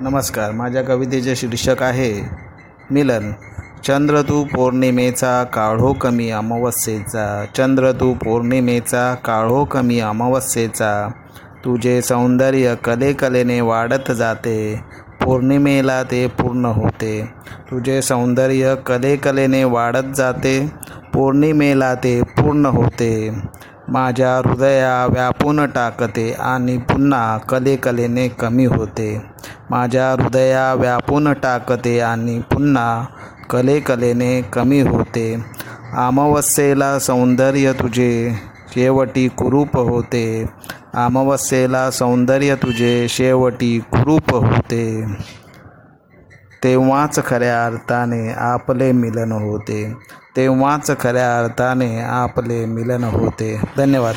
नमस्कार माझ्या कवितेचे शीर्षक आहे मिलन. चंद्र तू पौर्णिमेचा काढो कमी अमावस्येचा. चंद्र तू पौर्णिमेचा काढो कमी अमावस्येचा. तुझे सौंदर्य कले कलेने वाढत जाते. पौर्णिमेला ते पूर्ण होते. तुझे सौंदर्य कले कलेने वाढत जाते. पौर्णिमेला ते पूर्ण होते. माझ्या हृदया व्यापून टाकते आणि पुन्हा कलेकलेने कमी होते. माझ्या हृदया व्यापून टाकते आणि पुन्हा कलेकलेने कमी होते. अमावस्येला सौंदर्य तुझे शेवटी कुरूप होते. अमावस्येला सौंदर्य तुझे शेवटी कुरूप होते. तेव्हाच खऱ्या अर्थाने आपले मिलन होते. तेव्हाच खऱ्या अर्थाने आपले मिलन होते. धन्यवाद.